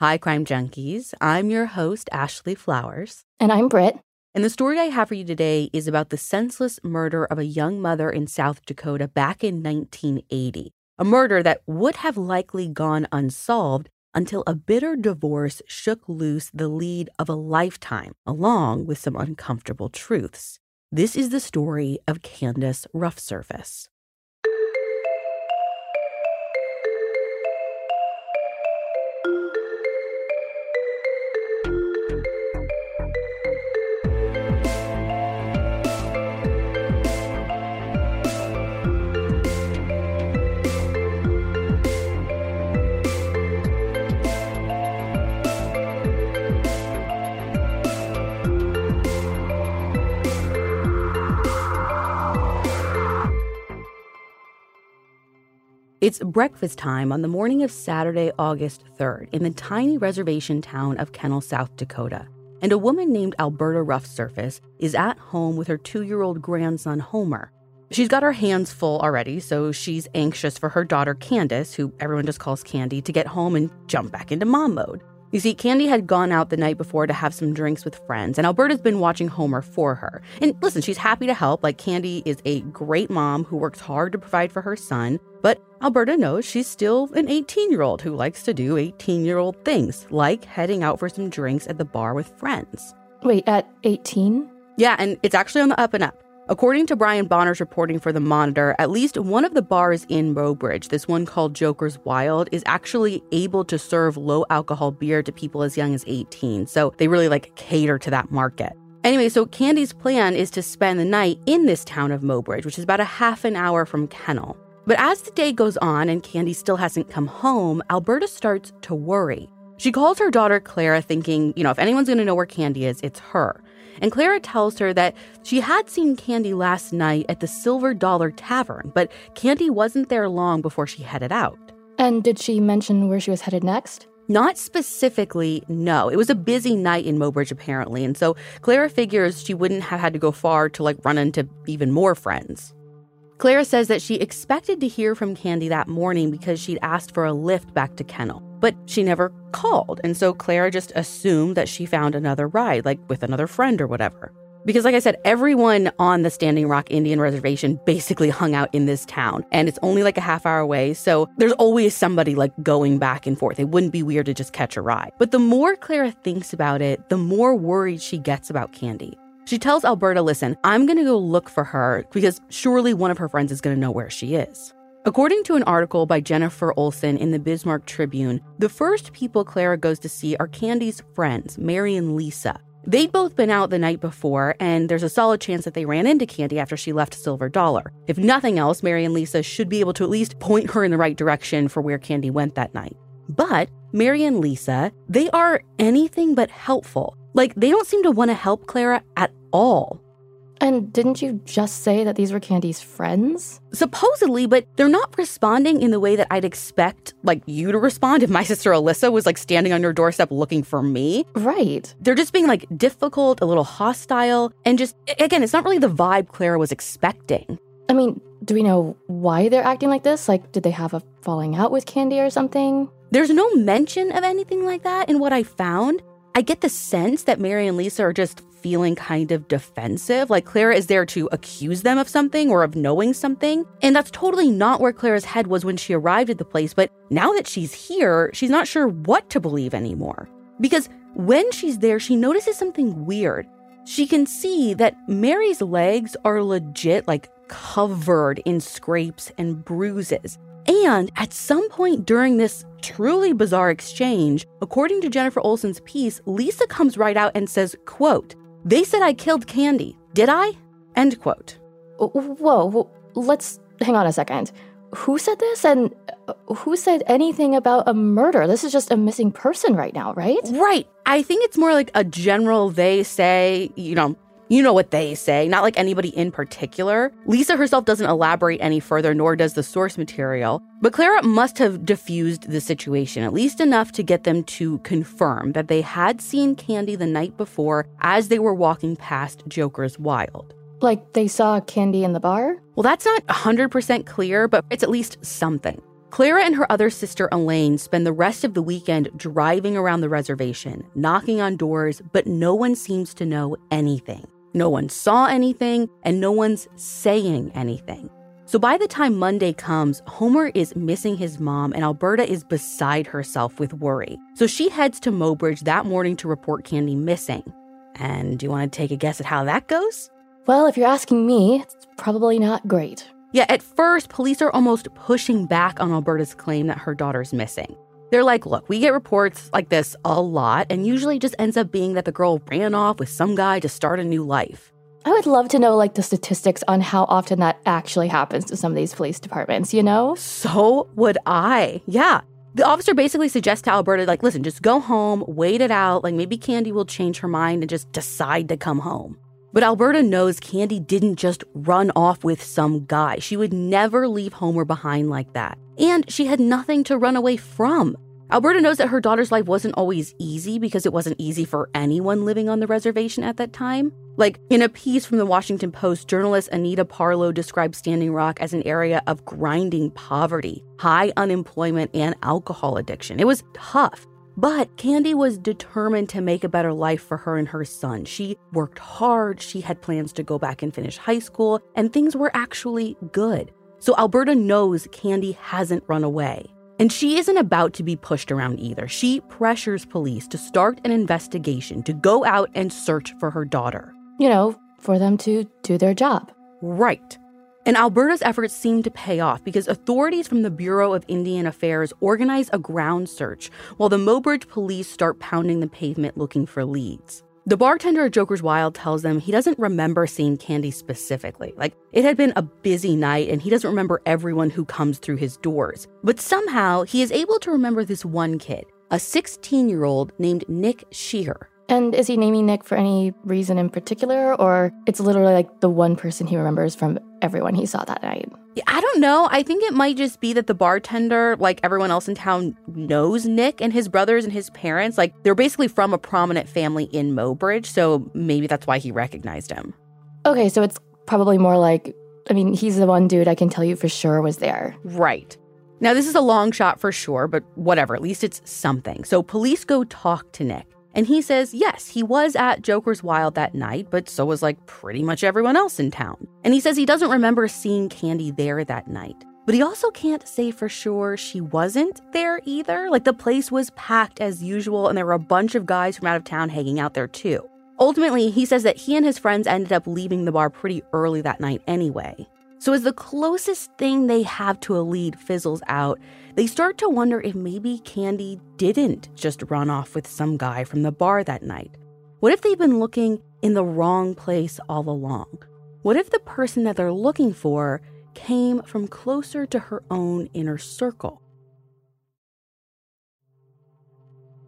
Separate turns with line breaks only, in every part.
Hi, Crime Junkies. I'm your host, Ashley Flowers.
And I'm Britt.
And the story I have for you today is about the senseless murder of a young mother in South Dakota back in 1980. A murder that would have likely gone unsolved until a bitter divorce shook loose the lead of a lifetime, along with some uncomfortable truths. This is the story of Candace Rough Surface. It's breakfast time on the morning of Saturday, August 3rd, in the tiny reservation town of Kenel, South Dakota. And a woman named Alberta Rough Surface is at home with her two year old grandson, Homer. She's got her hands full already, so she's anxious for her daughter, Candace, who everyone just calls Candy, to get home and jump back into mom mode. You see, Candy had gone out the night before to have some drinks with friends, and Alberta's been watching Homer for her. And listen, she's happy to help. Like, Candy is a great mom who works hard to provide for her son, but Alberta knows she's still an 18 year old who likes to do 18 year old things, like heading out for some drinks at the bar with friends.
Wait, at 18?
Yeah, and it's actually on the up and up. According to Brian Bonner's reporting for The Monitor, at least one of the bars in Mobridge, this one called Joker's Wild, is actually able to serve low alcohol beer to people as young as 18. So they really like cater to that market. Anyway, so Candy's plan is to spend the night in this town of Mobridge, which is about a half an hour from Kenel. But as the day goes on and Candy still hasn't come home, Alberta starts to worry. She calls her daughter Clara, thinking, you know, if anyone's going to know where Candy is, it's her. And Clara tells her that she had seen Candy last night at the Silver Dollar Tavern, but Candy wasn't there long before she headed out.
And did she mention where she was headed next?
Not specifically, no. It was a busy night in Mobridge, apparently, and so Clara figures she wouldn't have had to go far to like run into even more friends. Clara says that she expected to hear from Candy that morning because she'd asked for a lift back to Kenel, but she never called. And so Clara just assumed that she found another ride, like with another friend or whatever. Because, like I said, everyone on the Standing Rock Indian Reservation basically hung out in this town, and it's only like a half hour away. So there's always somebody like going back and forth. It wouldn't be weird to just catch a ride. But the more Clara thinks about it, the more worried she gets about Candy. She tells Alberta, listen, I'm going to go look for her because surely one of her friends is going to know where she is. According to an article by Jennifer Olson in the Bismarck Tribune, the first people Clara goes to see are Candy's friends, Mary and Lisa. They'd both been out the night before, and there's a solid chance that they ran into Candy after she left Silver Dollar. If nothing else, Mary and Lisa should be able to at least point her in the right direction for where Candy went that night. But Mary and Lisa, they are anything but helpful. Like, they don't seem to want to help Clara at all.
And didn't you just say that these were Candy's friends?
Supposedly, but they're not responding in the way that I'd expect, like, you to respond if my sister Alyssa was, like, standing on your doorstep looking for me.
Right.
They're just being, like, difficult, a little hostile, and just, again, it's not really the vibe Clara was expecting.
I mean, do we know why they're acting like this? Like, did they have a falling out with Candy or something?
There's no mention of anything like that in what I found. I get the sense that Mary and Lisa are just feeling kind of defensive. Like Clara is there to accuse them of something or of knowing something. And that's totally not where Clara's head was when she arrived at the place. But now that she's here, she's not sure what to believe anymore. Because when she's there, she notices something weird. She can see that Mary's legs are legit, like covered in scrapes and bruises. And at some point during this truly bizarre exchange, according to Jennifer Olson's piece, Lisa comes right out and says, quote, they said I killed Candy. Did I? End quote.
Whoa, let's hang on a second. Who said this and uh, who said anything about a murder? This is just a missing person right now, right?
Right. I think it's more like a general they say, you know, you know what they say, not like anybody in particular. Lisa herself doesn't elaborate any further, nor does the source material. But Clara must have diffused the situation, at least enough to get them to confirm that they had seen Candy the night before as they were walking past Joker's Wild.
Like they saw Candy in the bar?
Well, that's not 100% clear, but it's at least something. Clara and her other sister Elaine spend the rest of the weekend driving around the reservation, knocking on doors, but no one seems to know anything. No one saw anything, and no one's saying anything. So by the time Monday comes, Homer is missing his mom, and Alberta is beside herself with worry. So she heads to Mobridge that morning to report Candy missing. And do you want to take a guess at how that goes?
Well, if you're asking me, it's probably not great.
Yeah, at first, police are almost pushing back on Alberta's claim that her daughter's missing. They're like, look, we get reports like this a lot, and usually just ends up being that the girl ran off with some guy to start a new life.
I would love to know like the statistics on how often that actually happens to some of these police departments, you know?
So would I. Yeah. The officer basically suggests to Alberta, like, listen, just go home, wait it out. Like, maybe Candy will change her mind and just decide to come home. But Alberta knows Candy didn't just run off with some guy. She would never leave Homer behind like that. And she had nothing to run away from. Alberta knows that her daughter's life wasn't always easy because it wasn't easy for anyone living on the reservation at that time. Like in a piece from the Washington Post, journalist Anita Parlow described Standing Rock as an area of grinding poverty, high unemployment, and alcohol addiction. It was tough. But Candy was determined to make a better life for her and her son. She worked hard, she had plans to go back and finish high school, and things were actually good. So Alberta knows Candy hasn't run away. And she isn't about to be pushed around either. She pressures police to start an investigation to go out and search for her daughter.
You know, for them to do their job.
Right. And Alberta's efforts seem to pay off because authorities from the Bureau of Indian Affairs organize a ground search while the Mobridge police start pounding the pavement looking for leads. The bartender at Joker's Wild tells them he doesn't remember seeing Candy specifically. Like, it had been a busy night and he doesn't remember everyone who comes through his doors. But somehow he is able to remember this one kid, a 16 year old named Nick Scheer.
And is he naming Nick for any reason in particular, or it's literally like the one person he remembers from everyone he saw that night?
I don't know. I think it might just be that the bartender, like everyone else in town, knows Nick and his brothers and his parents. Like they're basically from a prominent family in Mobridge, so maybe that's why he recognized him.
Okay, so it's probably more like I mean, he's the one dude I can tell you for sure was there.
Right. Now, this is a long shot for sure, but whatever, at least it's something. So, police go talk to Nick. And he says, yes, he was at Joker's Wild that night, but so was like pretty much everyone else in town. And he says he doesn't remember seeing Candy there that night. But he also can't say for sure she wasn't there either. Like the place was packed as usual, and there were a bunch of guys from out of town hanging out there too. Ultimately, he says that he and his friends ended up leaving the bar pretty early that night anyway. So, as the closest thing they have to a lead fizzles out, they start to wonder if maybe Candy didn't just run off with some guy from the bar that night. What if they've been looking in the wrong place all along? What if the person that they're looking for came from closer to her own inner circle?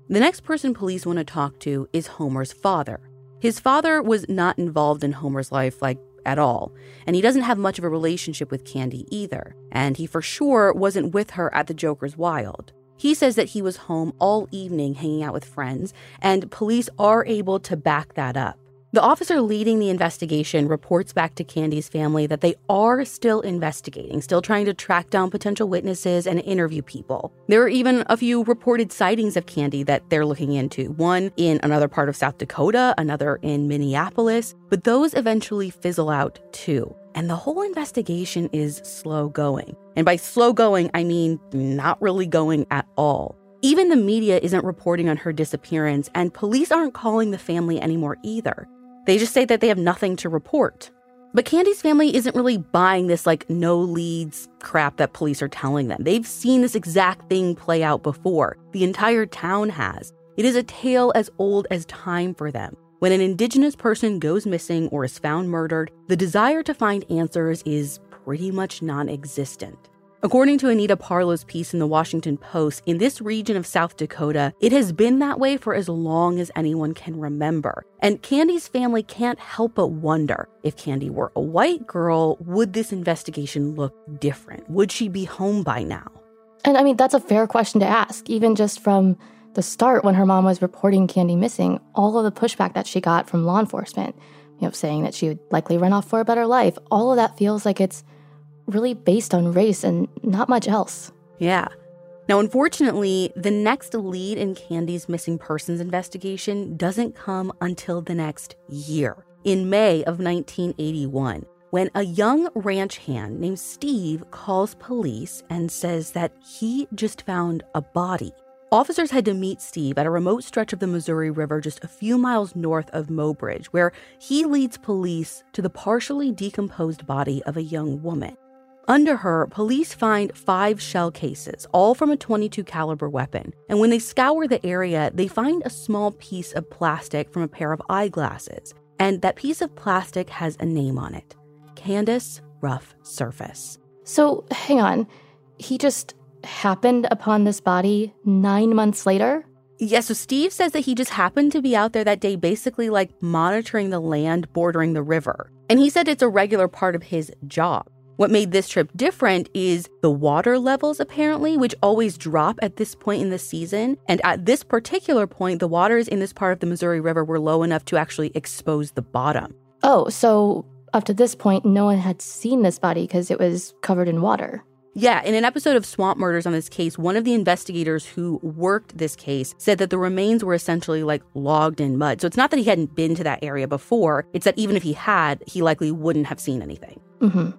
The next person police want to talk to is Homer's father. His father was not involved in Homer's life like at all, and he doesn't have much of a relationship with Candy either, and he for sure wasn't with her at the Joker's Wild. He says that he was home all evening hanging out with friends, and police are able to back that up. The officer leading the investigation reports back to Candy's family that they are still investigating, still trying to track down potential witnesses and interview people. There are even a few reported sightings of Candy that they're looking into, one in another part of South Dakota, another in Minneapolis, but those eventually fizzle out too. And the whole investigation is slow going. And by slow going, I mean not really going at all. Even the media isn't reporting on her disappearance, and police aren't calling the family anymore either. They just say that they have nothing to report. But Candy's family isn't really buying this like no leads crap that police are telling them. They've seen this exact thing play out before. The entire town has. It is a tale as old as time for them. When an indigenous person goes missing or is found murdered, the desire to find answers is pretty much non existent. According to Anita Parlow's piece in the Washington Post, in this region of South Dakota, it has been that way for as long as anyone can remember. And Candy's family can't help but wonder if Candy were a white girl, would this investigation look different? Would she be home by now?
And I mean, that's a fair question to ask, even just from the start when her mom was reporting Candy missing, all of the pushback that she got from law enforcement, you know, saying that she would likely run off for a better life, all of that feels like it's really based on race and not much else.
Yeah. Now, unfortunately, the next lead in Candy's missing persons investigation doesn't come until the next year, in May of 1981, when a young ranch hand named Steve calls police and says that he just found a body. Officers had to meet Steve at a remote stretch of the Missouri River just a few miles north of Mobridge, where he leads police to the partially decomposed body of a young woman. Under her, police find five shell cases, all from a 22 caliber weapon. And when they scour the area, they find a small piece of plastic from a pair of eyeglasses. And that piece of plastic has a name on it. Candace Rough Surface.
So, hang on. He just happened upon this body 9 months later?
Yeah, so Steve says that he just happened to be out there that day, basically like monitoring the land bordering the river. And he said it's a regular part of his job. What made this trip different is the water levels, apparently, which always drop at this point in the season. And at this particular point, the waters in this part of the Missouri River were low enough to actually expose the bottom.
Oh, so up to this point, no one had seen this body because it was covered in water.
Yeah, in an episode of Swamp Murders on this case, one of the investigators who worked this case said that the remains were essentially like logged in mud. So it's not that he hadn't been to that area before, it's that even if he had, he likely wouldn't have seen anything.
Mm-hmm.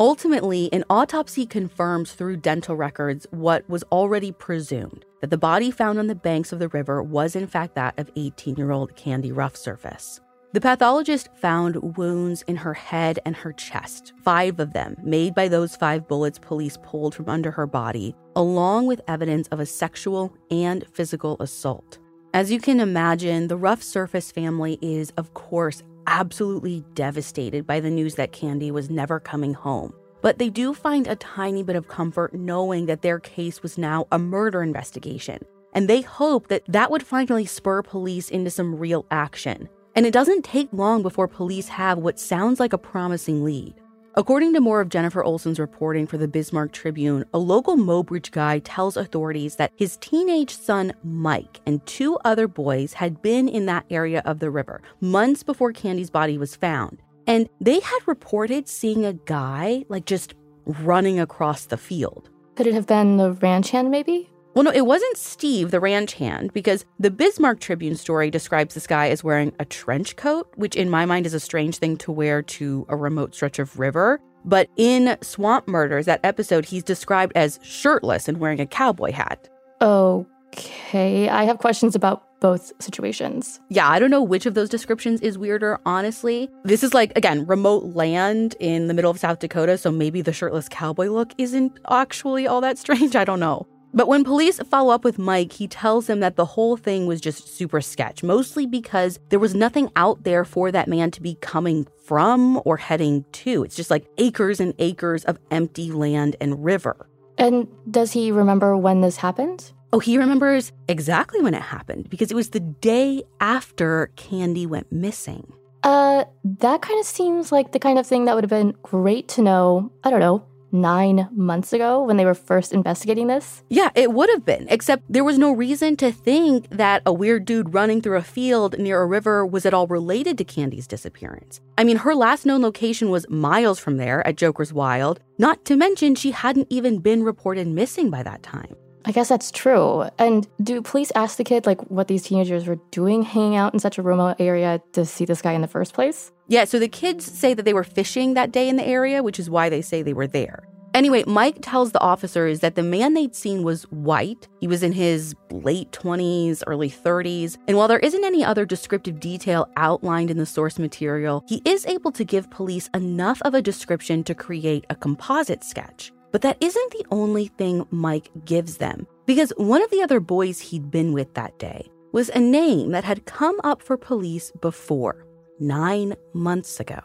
Ultimately, an autopsy confirms through dental records what was already presumed that the body found on the banks of the river was, in fact, that of 18 year old Candy Rough Surface. The pathologist found wounds in her head and her chest, five of them made by those five bullets police pulled from under her body, along with evidence of a sexual and physical assault. As you can imagine, the Rough Surface family is, of course, absolutely devastated by the news that Candy was never coming home. But they do find a tiny bit of comfort knowing that their case was now a murder investigation. And they hope that that would finally spur police into some real action. And it doesn't take long before police have what sounds like a promising lead. According to more of Jennifer Olson's reporting for the Bismarck Tribune, a local Mobridge guy tells authorities that his teenage son Mike and two other boys had been in that area of the river months before Candy's body was found. And they had reported seeing a guy like just running across the field.
Could it have been the ranch hand, maybe?
Well, no, it wasn't Steve, the ranch hand, because the Bismarck Tribune story describes this guy as wearing a trench coat, which in my mind is a strange thing to wear to a remote stretch of river. But in Swamp Murders, that episode, he's described as shirtless and wearing a cowboy hat.
Okay, I have questions about both situations.
Yeah, I don't know which of those descriptions is weirder, honestly. This is like, again, remote land in the middle of South Dakota, so maybe the shirtless cowboy look isn't actually all that strange. I don't know. But when police follow up with Mike, he tells them that the whole thing was just super sketch, mostly because there was nothing out there for that man to be coming from or heading to. It's just like acres and acres of empty land and river.
And does he remember when this happened?
Oh, he remembers exactly when it happened because it was the day after Candy went missing.
Uh, that kind of seems like the kind of thing that would have been great to know, I don't know, nine months ago when they were first investigating this?
Yeah, it would have been, except there was no reason to think that a weird dude running through a field near a river was at all related to Candy's disappearance. I mean, her last known location was miles from there at Joker's Wild, not to mention she hadn't even been reported missing by that time.
I guess that's true. And do police ask the kid like what these teenagers were doing hanging out in such a remote area to see this guy in the first place?
Yeah, so the kids say that they were fishing that day in the area, which is why they say they were there. Anyway, Mike tells the officers that the man they'd seen was white. He was in his late 20s, early 30s. And while there isn't any other descriptive detail outlined in the source material, he is able to give police enough of a description to create a composite sketch. But that isn't the only thing Mike gives them, because one of the other boys he'd been with that day was a name that had come up for police before nine months ago.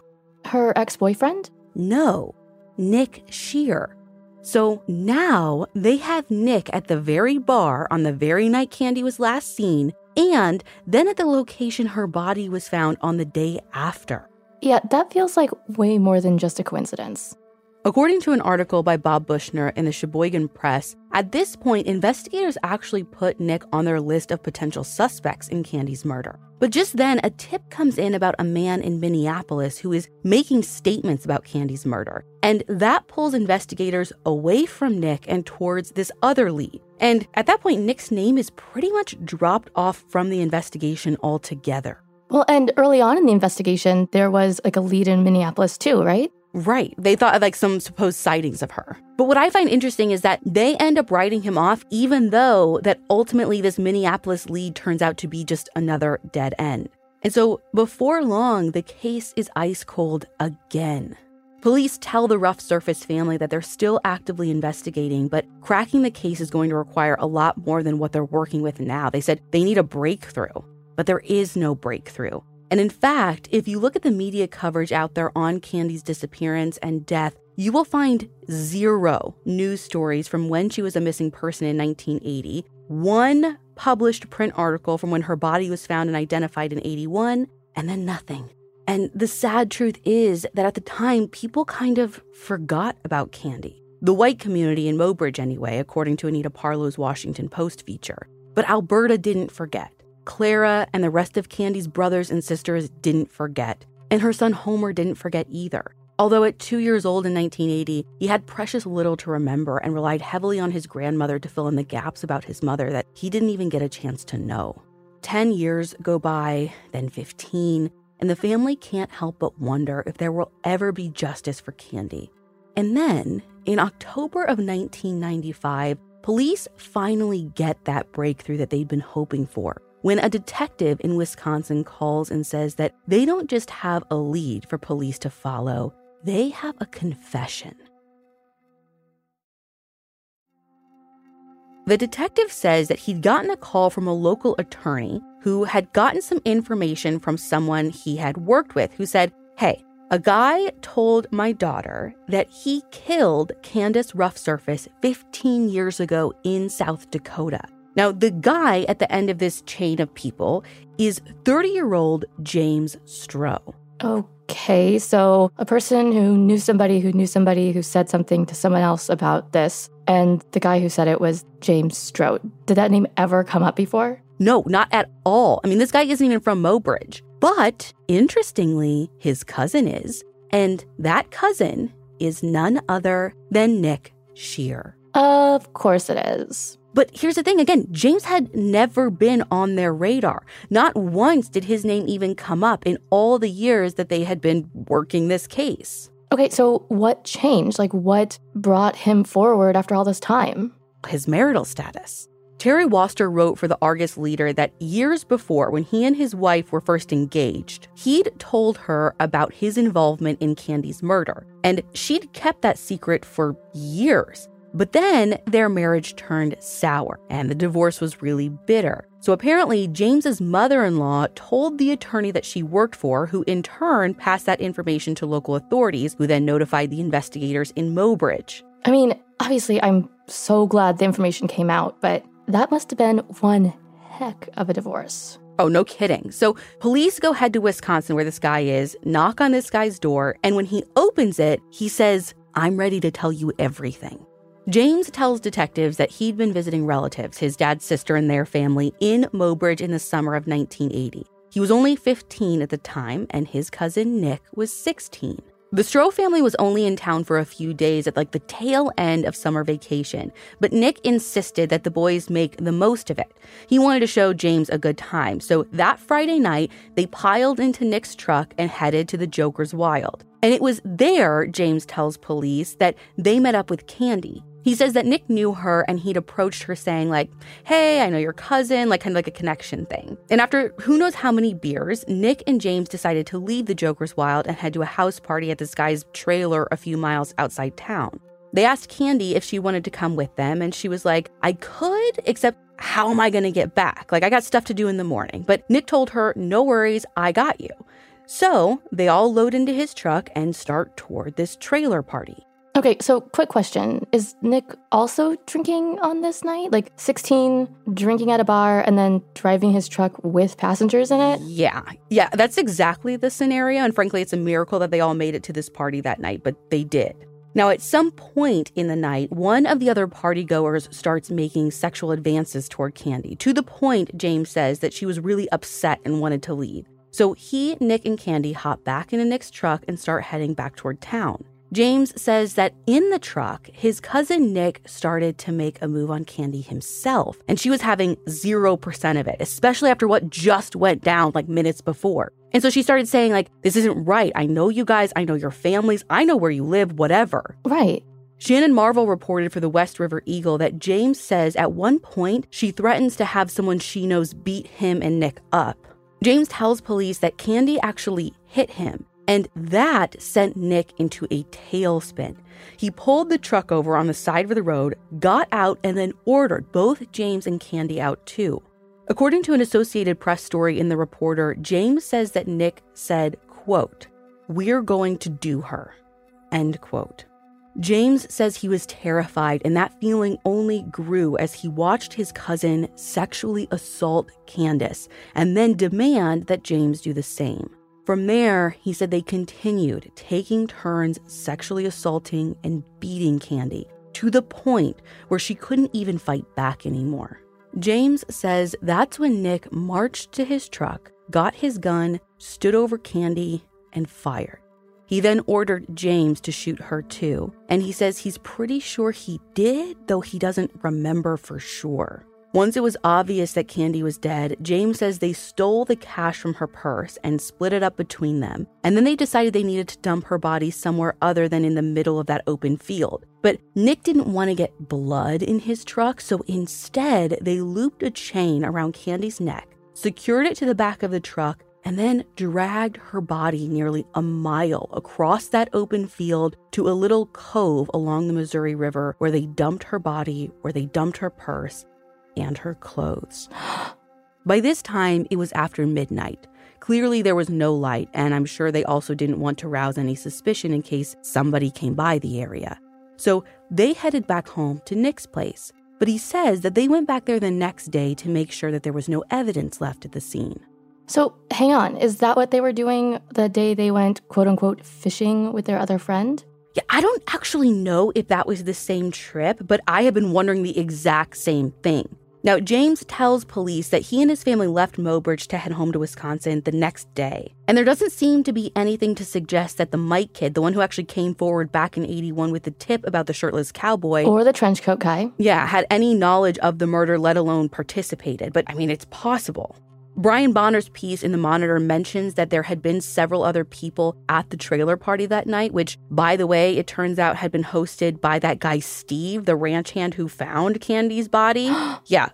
Her ex boyfriend?
No, Nick Scheer. So now they have Nick at the very bar on the very night Candy was last seen, and then at the location her body was found on the day after.
Yeah, that feels like way more than just a coincidence.
According to an article by Bob Bushner in the Sheboygan Press, at this point, investigators actually put Nick on their list of potential suspects in Candy's murder. But just then, a tip comes in about a man in Minneapolis who is making statements about Candy's murder. And that pulls investigators away from Nick and towards this other lead. And at that point, Nick's name is pretty much dropped off from the investigation altogether.
Well, and early on in the investigation, there was like a lead in Minneapolis too, right?
Right. They thought of like some supposed sightings of her. But what I find interesting is that they end up writing him off, even though that ultimately this Minneapolis lead turns out to be just another dead end. And so before long, the case is ice cold again. Police tell the rough surface family that they're still actively investigating, but cracking the case is going to require a lot more than what they're working with now. They said they need a breakthrough, but there is no breakthrough. And in fact, if you look at the media coverage out there on Candy's disappearance and death, you will find zero news stories from when she was a missing person in 1980, one published print article from when her body was found and identified in 81, and then nothing. And the sad truth is that at the time, people kind of forgot about Candy. The white community in Mobridge, anyway, according to Anita Parlow's Washington Post feature. But Alberta didn't forget. Clara and the rest of Candy's brothers and sisters didn't forget, and her son Homer didn't forget either. Although at two years old in 1980, he had precious little to remember and relied heavily on his grandmother to fill in the gaps about his mother that he didn't even get a chance to know. 10 years go by, then 15, and the family can't help but wonder if there will ever be justice for Candy. And then, in October of 1995, police finally get that breakthrough that they'd been hoping for when a detective in Wisconsin calls and says that they don't just have a lead for police to follow, they have a confession. The detective says that he'd gotten a call from a local attorney who had gotten some information from someone he had worked with who said, Hey, a guy told my daughter that he killed Candace Rough Surface 15 years ago in South Dakota. Now, the guy at the end of this chain of people is 30 year old James Stroh.
Okay, so a person who knew somebody who knew somebody who said something to someone else about this, and the guy who said it was James Stroh. Did that name ever come up before?
No, not at all. I mean, this guy isn't even from Mobridge. But interestingly, his cousin is. And that cousin is none other than Nick Scheer.
Of course it is.
But here's the thing again, James had never been on their radar. Not once did his name even come up in all the years that they had been working this case.
Okay, so what changed? Like, what brought him forward after all this time?
His marital status. Terry Woster wrote for the Argus Leader that years before, when he and his wife were first engaged, he'd told her about his involvement in Candy's murder. And she'd kept that secret for years. But then their marriage turned sour and the divorce was really bitter. So apparently, James's mother in law told the attorney that she worked for, who in turn passed that information to local authorities, who then notified the investigators in Mobridge.
I mean, obviously, I'm so glad the information came out, but that must have been one heck of a divorce.
Oh, no kidding. So, police go head to Wisconsin where this guy is, knock on this guy's door, and when he opens it, he says, I'm ready to tell you everything. James tells detectives that he'd been visiting relatives, his dad's sister and their family, in Mobridge in the summer of 1980. He was only 15 at the time, and his cousin Nick was 16. The Stroh family was only in town for a few days at like the tail end of summer vacation, but Nick insisted that the boys make the most of it. He wanted to show James a good time, so that Friday night, they piled into Nick's truck and headed to the Joker's Wild. And it was there, James tells police, that they met up with Candy. He says that Nick knew her and he'd approached her saying, like, hey, I know your cousin, like kind of like a connection thing. And after who knows how many beers, Nick and James decided to leave the Joker's Wild and head to a house party at this guy's trailer a few miles outside town. They asked Candy if she wanted to come with them, and she was like, I could, except how am I going to get back? Like, I got stuff to do in the morning. But Nick told her, no worries, I got you. So they all load into his truck and start toward this trailer party.
Okay, so quick question. Is Nick also drinking on this night? Like 16, drinking at a bar, and then driving his truck with passengers in it?
Yeah. Yeah, that's exactly the scenario. And frankly, it's a miracle that they all made it to this party that night, but they did. Now, at some point in the night, one of the other partygoers starts making sexual advances toward Candy, to the point, James says, that she was really upset and wanted to leave. So he, Nick, and Candy hop back into Nick's truck and start heading back toward town. James says that in the truck, his cousin Nick started to make a move on Candy himself, and she was having 0% of it, especially after what just went down like minutes before. And so she started saying, like, this isn't right. I know you guys, I know your families, I know where you live, whatever.
Right.
Shannon Marvel reported for the West River Eagle that James says at one point she threatens to have someone she knows beat him and Nick up. James tells police that Candy actually hit him and that sent Nick into a tailspin. He pulled the truck over on the side of the road, got out, and then ordered both James and Candy out too. According to an Associated Press story in The Reporter, James says that Nick said, quote, We're going to do her, end quote. James says he was terrified, and that feeling only grew as he watched his cousin sexually assault Candace and then demand that James do the same. From there, he said they continued taking turns sexually assaulting and beating Candy to the point where she couldn't even fight back anymore. James says that's when Nick marched to his truck, got his gun, stood over Candy, and fired. He then ordered James to shoot her too, and he says he's pretty sure he did, though he doesn't remember for sure. Once it was obvious that Candy was dead, James says they stole the cash from her purse and split it up between them. And then they decided they needed to dump her body somewhere other than in the middle of that open field. But Nick didn't want to get blood in his truck, so instead they looped a chain around Candy's neck, secured it to the back of the truck, and then dragged her body nearly a mile across that open field to a little cove along the Missouri River where they dumped her body, where they dumped her purse, and her clothes. By this time, it was after midnight. Clearly, there was no light, and I'm sure they also didn't want to rouse any suspicion in case somebody came by the area. So they headed back home to Nick's place. But he says that they went back there the next day to make sure that there was no evidence left at the scene.
So, hang on, is that what they were doing the day they went, quote unquote, fishing with their other friend?
Yeah, I don't actually know if that was the same trip, but I have been wondering the exact same thing. Now, James tells police that he and his family left Mobridge to head home to Wisconsin the next day. And there doesn't seem to be anything to suggest that the Mike kid, the one who actually came forward back in 81 with the tip about the shirtless cowboy,
or the trench coat guy,
yeah, had any knowledge of the murder, let alone participated. But I mean, it's possible. Brian Bonner's piece in the Monitor mentions that there had been several other people at the trailer party that night, which, by the way, it turns out had been hosted by that guy Steve, the ranch hand who found Candy's body. yeah,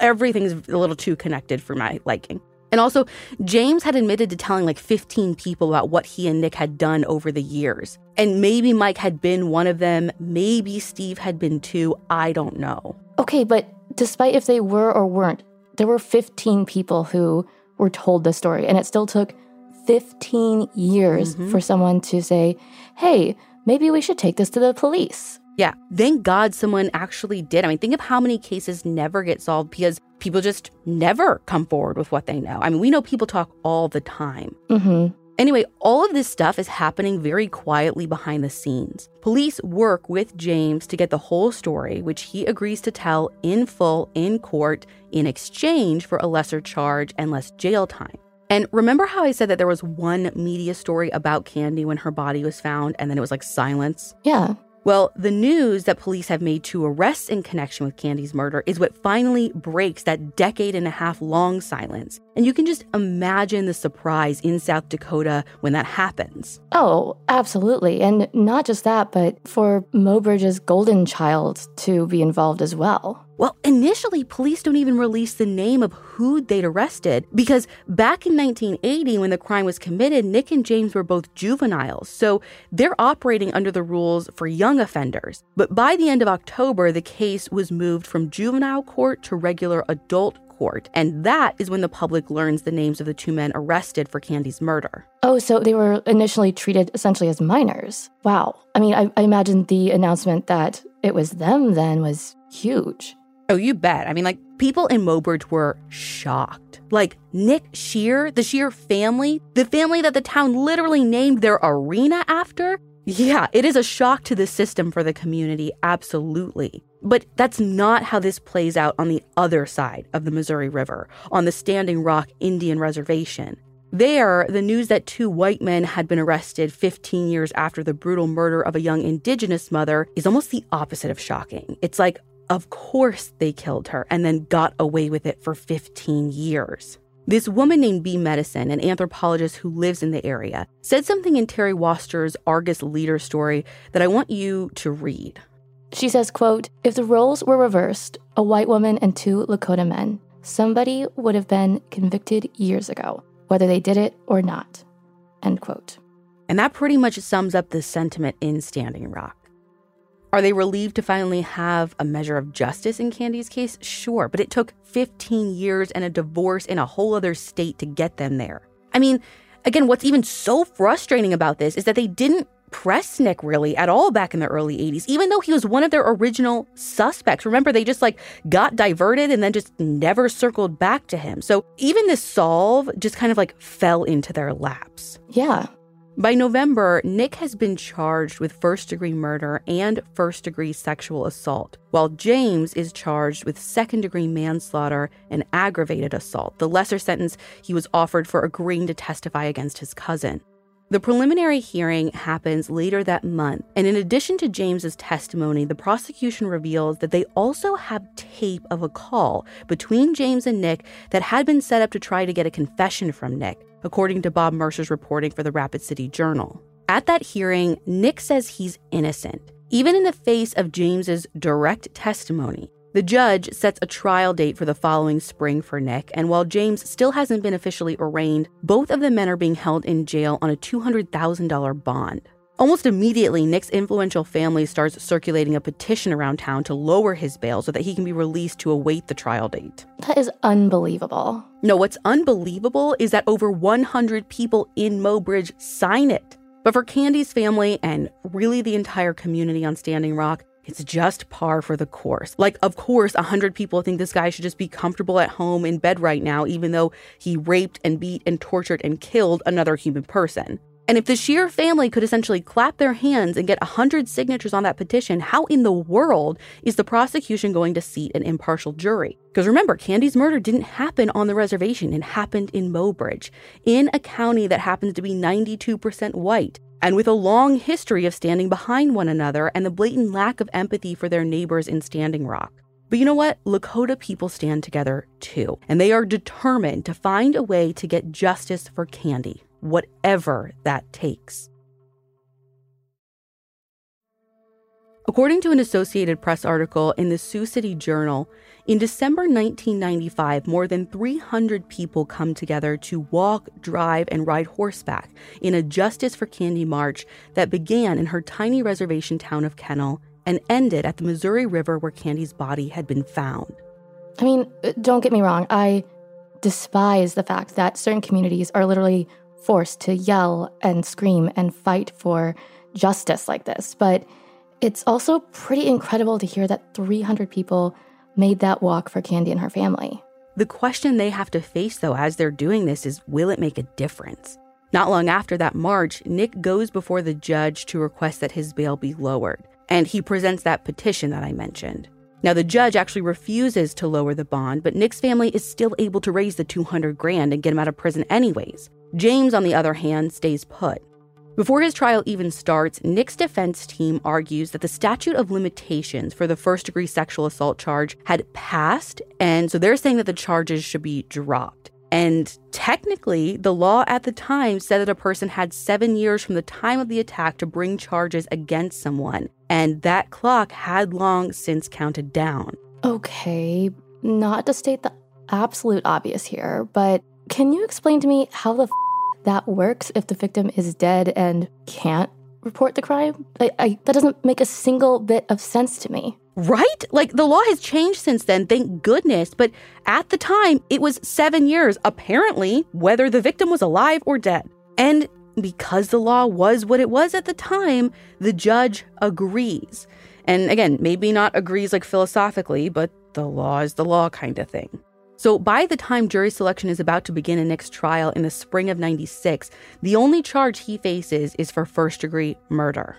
everything's a little too connected for my liking. And also, James had admitted to telling like 15 people about what he and Nick had done over the years. And maybe Mike had been one of them, maybe Steve had been too, I don't know.
Okay, but despite if they were or weren't, there were 15 people who were told the story, and it still took 15 years mm-hmm. for someone to say, hey, maybe we should take this to the police.
Yeah, thank God someone actually did. I mean, think of how many cases never get solved because people just never come forward with what they know. I mean, we know people talk all the time.
Mm-hmm.
Anyway, all of this stuff is happening very quietly behind the scenes. Police work with James to get the whole story, which he agrees to tell in full in court in exchange for a lesser charge and less jail time. And remember how I said that there was one media story about Candy when her body was found and then it was like silence?
Yeah.
Well, the news that police have made two arrests in connection with Candy's murder is what finally breaks that decade and a half long silence. And you can just imagine the surprise in South Dakota when that happens.
Oh, absolutely. And not just that, but for Mobridge's golden child to be involved as well.
Well, initially, police don't even release the name of who they'd arrested because back in 1980, when the crime was committed, Nick and James were both juveniles, so they're operating under the rules for young offenders. But by the end of October, the case was moved from juvenile court to regular adult court, and that is when the public learns the names of the two men arrested for Candy's murder.
Oh, so they were initially treated essentially as minors. Wow. I mean, I, I imagine the announcement that it was them then was huge.
Oh, you bet. I mean, like, people in Mobridge were shocked. Like, Nick Scheer, the Scheer family, the family that the town literally named their arena after, Yeah, it is a shock to the system for the community, absolutely. But that's not how this plays out on the other side of the Missouri River, on the Standing Rock Indian Reservation. There, the news that two white men had been arrested 15 years after the brutal murder of a young indigenous mother is almost the opposite of shocking. It's like, of course they killed her and then got away with it for 15 years. This woman named Bea Medicine, an anthropologist who lives in the area, said something in Terry Woster's Argus Leader story that I want you to read.
She says, quote, If the roles were reversed, a white woman and two Lakota men, somebody would have been convicted years ago, whether they did it or not. End quote.
And that pretty much sums up the sentiment in Standing Rock. Are they relieved to finally have a measure of justice in Candy's case? Sure, but it took 15 years and a divorce in a whole other state to get them there. I mean, again, what's even so frustrating about this is that they didn't press Nick really at all back in the early 80s, even though he was one of their original suspects. Remember, they just like got diverted and then just never circled back to him. So even this solve just kind of like fell into their laps.
Yeah.
By November, Nick has been charged with first degree murder and first degree sexual assault, while James is charged with second degree manslaughter and aggravated assault, the lesser sentence he was offered for agreeing to testify against his cousin. The preliminary hearing happens later that month, and in addition to James's testimony, the prosecution reveals that they also have tape of a call between James and Nick that had been set up to try to get a confession from Nick according to Bob Mercer's reporting for the Rapid City Journal. At that hearing, Nick says he's innocent, even in the face of James's direct testimony. The judge sets a trial date for the following spring for Nick, and while James still hasn't been officially arraigned, both of the men are being held in jail on a $200,000 bond. Almost immediately, Nick's influential family starts circulating a petition around town to lower his bail so that he can be released to await the trial date.
That is unbelievable.
No, what's unbelievable is that over 100 people in Mobridge sign it. But for Candy's family and really the entire community on Standing Rock, it's just par for the course. Like, of course, 100 people think this guy should just be comfortable at home in bed right now, even though he raped and beat and tortured and killed another human person. And if the Scheer family could essentially clap their hands and get 100 signatures on that petition, how in the world is the prosecution going to seat an impartial jury? Because remember, Candy's murder didn't happen on the reservation, it happened in Mobridge, in a county that happens to be 92% white. And with a long history of standing behind one another and the blatant lack of empathy for their neighbors in Standing Rock. But you know what? Lakota people stand together too, and they are determined to find a way to get justice for Candy whatever that takes. According to an Associated Press article in the Sioux City Journal, in December 1995, more than 300 people come together to walk, drive, and ride horseback in a Justice for Candy march that began in her tiny reservation town of Kenel and ended at the Missouri River where Candy's body had been found.
I mean, uh, don't get me wrong, I despise the fact that certain communities are literally forced to yell and scream and fight for justice like this. But it's also pretty incredible to hear that 300 people made that walk for Candy and her family.
The question they have to face, though, as they're doing this is will it make a difference? Not long after that march, Nick goes before the judge to request that his bail be lowered, and he presents that petition that I mentioned. Now, the judge actually refuses to lower the bond, but Nick's family is still able to raise the 200 grand and get him out of prison anyways. James, on the other hand, stays put. Before his trial even starts, Nick's defense team argues that the statute of limitations for the first degree sexual assault charge had passed, and so they're saying that the charges should be dropped. And technically, the law at the time said that a person had seven years from the time of the attack to bring charges against someone, and that clock had long since counted down.
Okay, not to state the absolute obvious here, but can you explain to me how the that works if the victim is dead and can't report the crime? I, I, that doesn't make a single bit of sense to me.
Right? Like the law has changed since then, thank goodness. But at the time, it was seven years, apparently, whether the victim was alive or dead. And because the law was what it was at the time, the judge agrees. And again, maybe not agrees like philosophically, but the law is the law kind of thing. So by the time jury selection is about to begin in Nick's trial in the spring of 96, the only charge he faces is for first degree murder.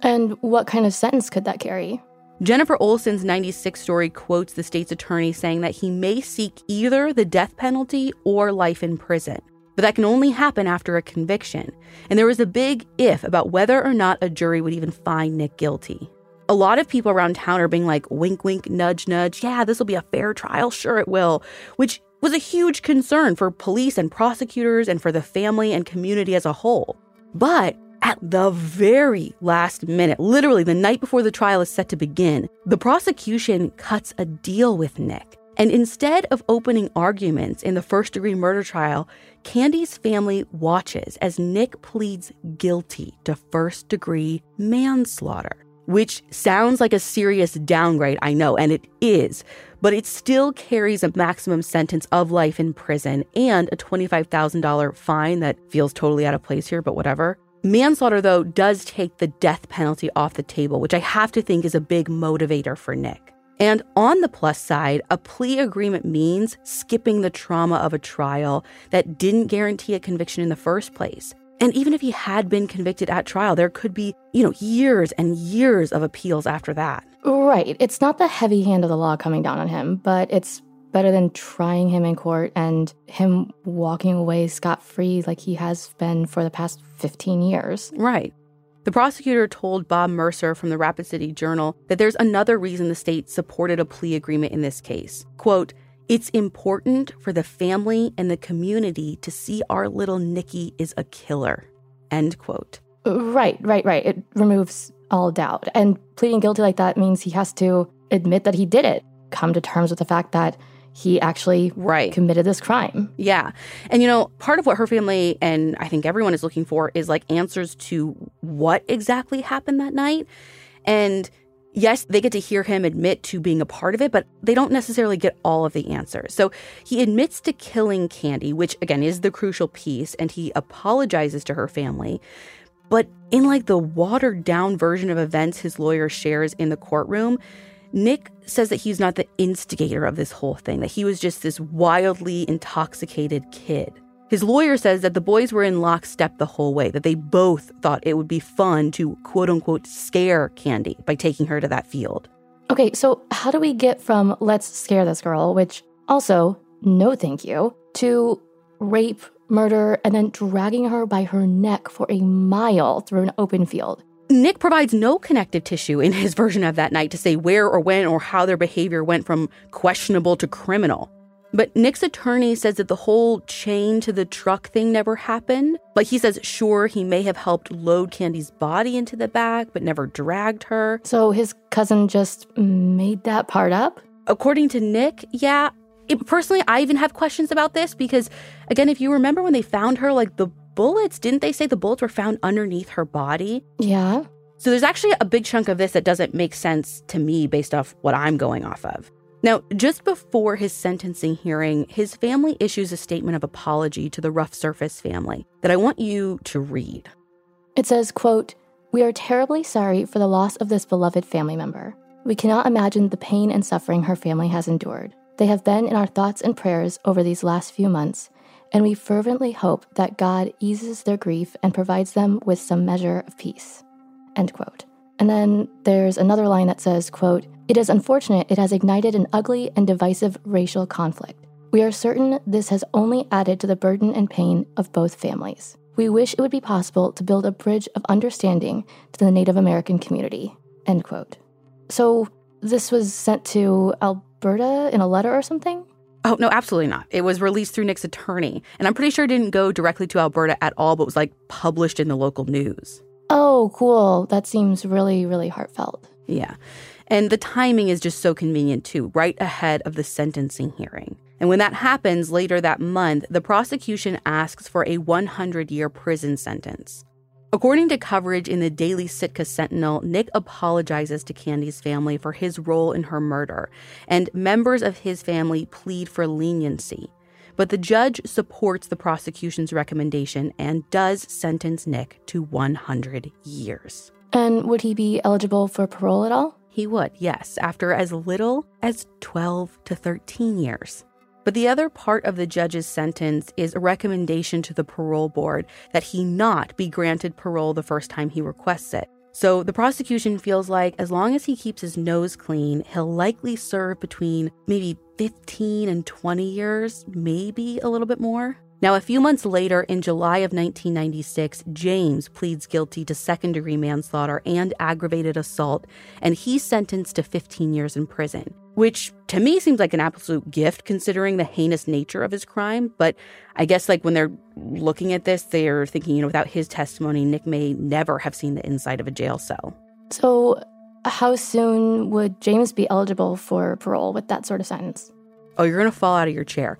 And what kind of sentence could that carry?
Jennifer Olson's 96 story quotes the state's attorney saying that he may seek either the death penalty or life in prison, but that can only happen after a conviction. And there was a big if about whether or not a jury would even find Nick guilty. A lot of people around town are being like, wink, wink, nudge, nudge, yeah, this will be a fair trial, sure it will, which was a huge concern for police and prosecutors and for the family and community as a whole. But at the very last minute, literally the night before the trial is set to begin, the prosecution cuts a deal with Nick. And instead of opening arguments in the first degree murder trial, Candy's family watches as Nick pleads guilty to first degree manslaughter, which sounds like a serious downgrade, I know, and it is, but it still carries a maximum sentence of life in prison and a $25,000 fine that feels totally out of place here, but whatever. Manslaughter, though, does take the death penalty off the table, which I have to think is a big motivator for Nick. And on the plus side, a plea agreement means skipping the trauma of a trial that didn't guarantee a conviction in the first place. And even if he had been convicted at trial, there could be, you know, years and years of appeals after that.
Right. It's not the heavy hand of the law coming down on him, but it's better than trying him in court and him walking away scot free like he has been for the past 15 years.
Right. The prosecutor told Bob Mercer from the Rapid City Journal that there's another reason the state supported a plea agreement in this case. Quote, it's important for the family and the community to see our little Nicky is a killer. End quote.
Right, right, right. It removes all doubt. And pleading guilty like that means he has to admit that he did it, come to terms with the fact that he actually
right.
committed this crime.
Yeah. And you know, part of what her family and I think everyone is looking for is like answers to what exactly happened that night. And yes, they get to hear him admit to being a part of it, but they don't necessarily get all of the answers. So he admits to killing Candy, which again is the crucial piece, and he apologizes to her family. But in like the watered down version of events his lawyer shares in the courtroom, Nick says that he's not the instigator of this whole thing, that he was just this wildly intoxicated kid. His lawyer says that the boys were in lockstep the whole way, that they both thought it would be fun to quote unquote scare Candy by taking her to that field.
Okay, so how do we get from let's scare this girl, which also, no thank you, to rape, murder, and then dragging her by her neck for a mile through an open field?
Nick provides no connective tissue in his version of that night to say where or when or how their behavior went from questionable to criminal. But Nick's attorney says that the whole chain to the truck thing never happened. Like he says, sure, he may have helped load Candy's body into the back, but never dragged her.
So his cousin just made that part up?
According to Nick, yeah. It, personally, I even have questions about this because, again, if you remember when they found her, like the bullets, didn't they say the bullets were found underneath her body?
Yeah.
So there's actually a big chunk of this that doesn't make sense to me based off what I'm going off of. Now, just before his sentencing hearing, his family issues a statement of apology to the Rough Surface family that I want you to read.
It says, quote, "We are terribly sorry for the loss of this beloved family member. We cannot imagine the pain and suffering her family has endured. They have been in our thoughts and prayers over these last few months, and we fervently hope that God eases their grief and provides them with some measure of peace. End quote. And then there's another line that says, quote, It is unfortunate it has ignited an ugly and divisive racial conflict. We are certain this has only added to the burden and pain of both families. We wish it would be possible to build a bridge of understanding to the Native American community. End quote. So this was sent to Alberta in a letter or something?
Oh, no, absolutely not. It was released through Nick's attorney. And I'm pretty sure it didn't go directly to Alberta at all, but was like published in the local news.
Oh, cool. That seems really, really heartfelt.
Yeah. And the timing is just so convenient too, right ahead of the sentencing hearing. And when that happens later that month, the prosecution asks for a 100 year prison sentence. According to coverage in the Daily Sitka Sentinel, Nick apologizes to Candy's family for his role in her murder, and members of his family plead for leniency. But the judge supports the prosecution's recommendation and does sentence Nick to 100 years.
And would he be eligible for parole at all?
He would, yes, after as little as 12 to 13 years. But the other part of the judge's sentence is a recommendation to the parole board that he not be granted parole the first time he requests it. So the prosecution feels like as long as he keeps his nose clean, he'll likely serve between maybe 15 and 20 years, maybe a little bit more. Now, a few months later, in July of 1996, James pleads guilty to second degree manslaughter and aggravated assault, and he's sentenced to 15 years in prison, which to me seems like an absolute gift considering the heinous nature of his crime. But I guess, like, when they're looking at this, they're thinking, you know, without his testimony, Nick may never have seen the inside of a jail cell.
So, how soon would James be eligible for parole with that sort of sentence?
Oh, you're going to fall out of your chair.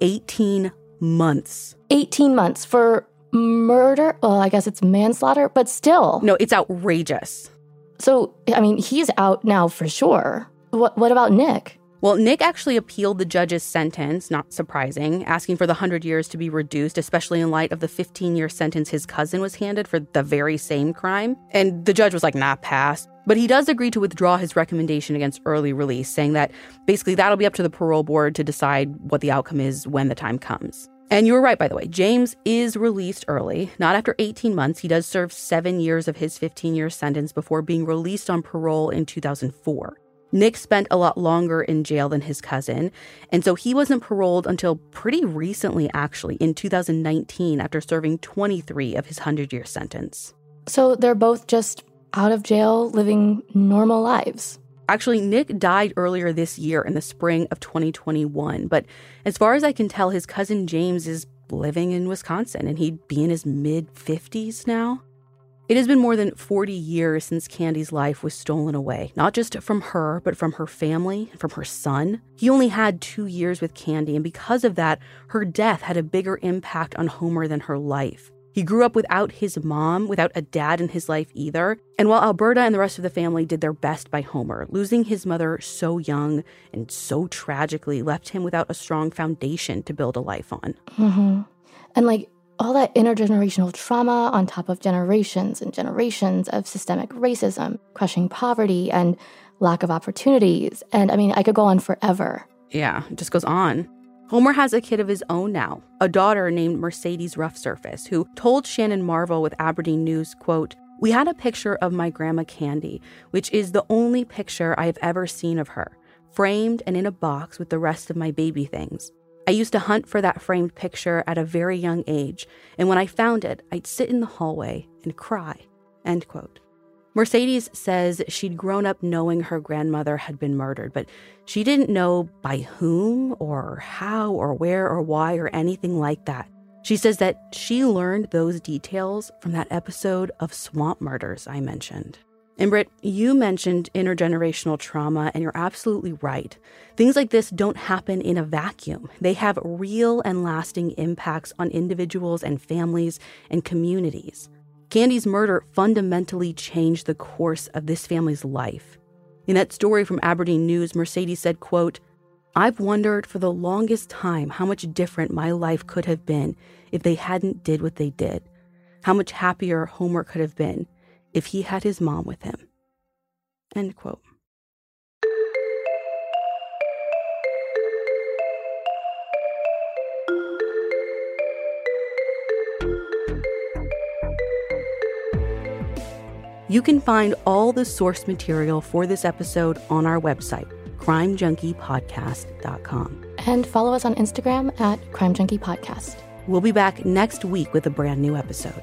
18 months.
18 months for murder? Well, I guess it's manslaughter, but still.
No, it's outrageous.
So, I mean, he's out now for sure. What, what about Nick?
Well, Nick actually appealed the judge's sentence, not surprising, asking for the 100 years to be reduced, especially in light of the 15 year sentence his cousin was handed for the very same crime. And the judge was like, nah, pass. But he does agree to withdraw his recommendation against early release, saying that basically that'll be up to the parole board to decide what the outcome is when the time comes. And you were right, by the way. James is released early. Not after 18 months. He does serve seven years of his 15 year sentence before being released on parole in 2004. Nick spent a lot longer in jail than his cousin, and so he wasn't paroled until pretty recently, actually, in 2019, after serving 23 of his 100 year sentence.
So they're both just out of jail living normal lives.
Actually, Nick died earlier this year in the spring of 2021, but as far as I can tell, his cousin James is living in Wisconsin and he'd be in his mid 50s now. It has been more than 40 years since Candy's life was stolen away, not just from her, but from her family and from her son. He only had two years with Candy, and because of that, her death had a bigger impact on Homer than her life. He grew up without his mom, without a dad in his life either. And while Alberta and the rest of the family did their best by Homer, losing his mother so young and so tragically left him without a strong foundation to build a life on.
Mm-hmm. And like, all that intergenerational trauma on top of generations and generations of systemic racism, crushing poverty, and lack of opportunities. And I mean, I could go on forever.
Yeah, it just goes on. Homer has a kid of his own now, a daughter named Mercedes Rough Surface, who told Shannon Marvel with Aberdeen News, quote, We had a picture of my grandma Candy, which is the only picture I have ever seen of her, framed and in a box with the rest of my baby things. I used to hunt for that framed picture at a very young age, and when I found it, I'd sit in the hallway and cry. End quote. Mercedes says she'd grown up knowing her grandmother had been murdered, but she didn't know by whom or how or where or why or anything like that. She says that she learned those details from that episode of Swamp Murders I mentioned. And Britt, you mentioned intergenerational trauma, and you're absolutely right. Things like this don't happen in a vacuum. They have real and lasting impacts on individuals and families and communities. Candy's murder fundamentally changed the course of this family's life. In that story from Aberdeen News, Mercedes said, quote, I've wondered for the longest time how much different my life could have been if they hadn't did what they did. How much happier Homer could have been if he had his mom with him. End quote. You can find all the source material for this episode on our website, crimejunkiepodcast.com.
And follow us on Instagram at Crime Junkie Podcast.
We'll be back next week with a brand new episode.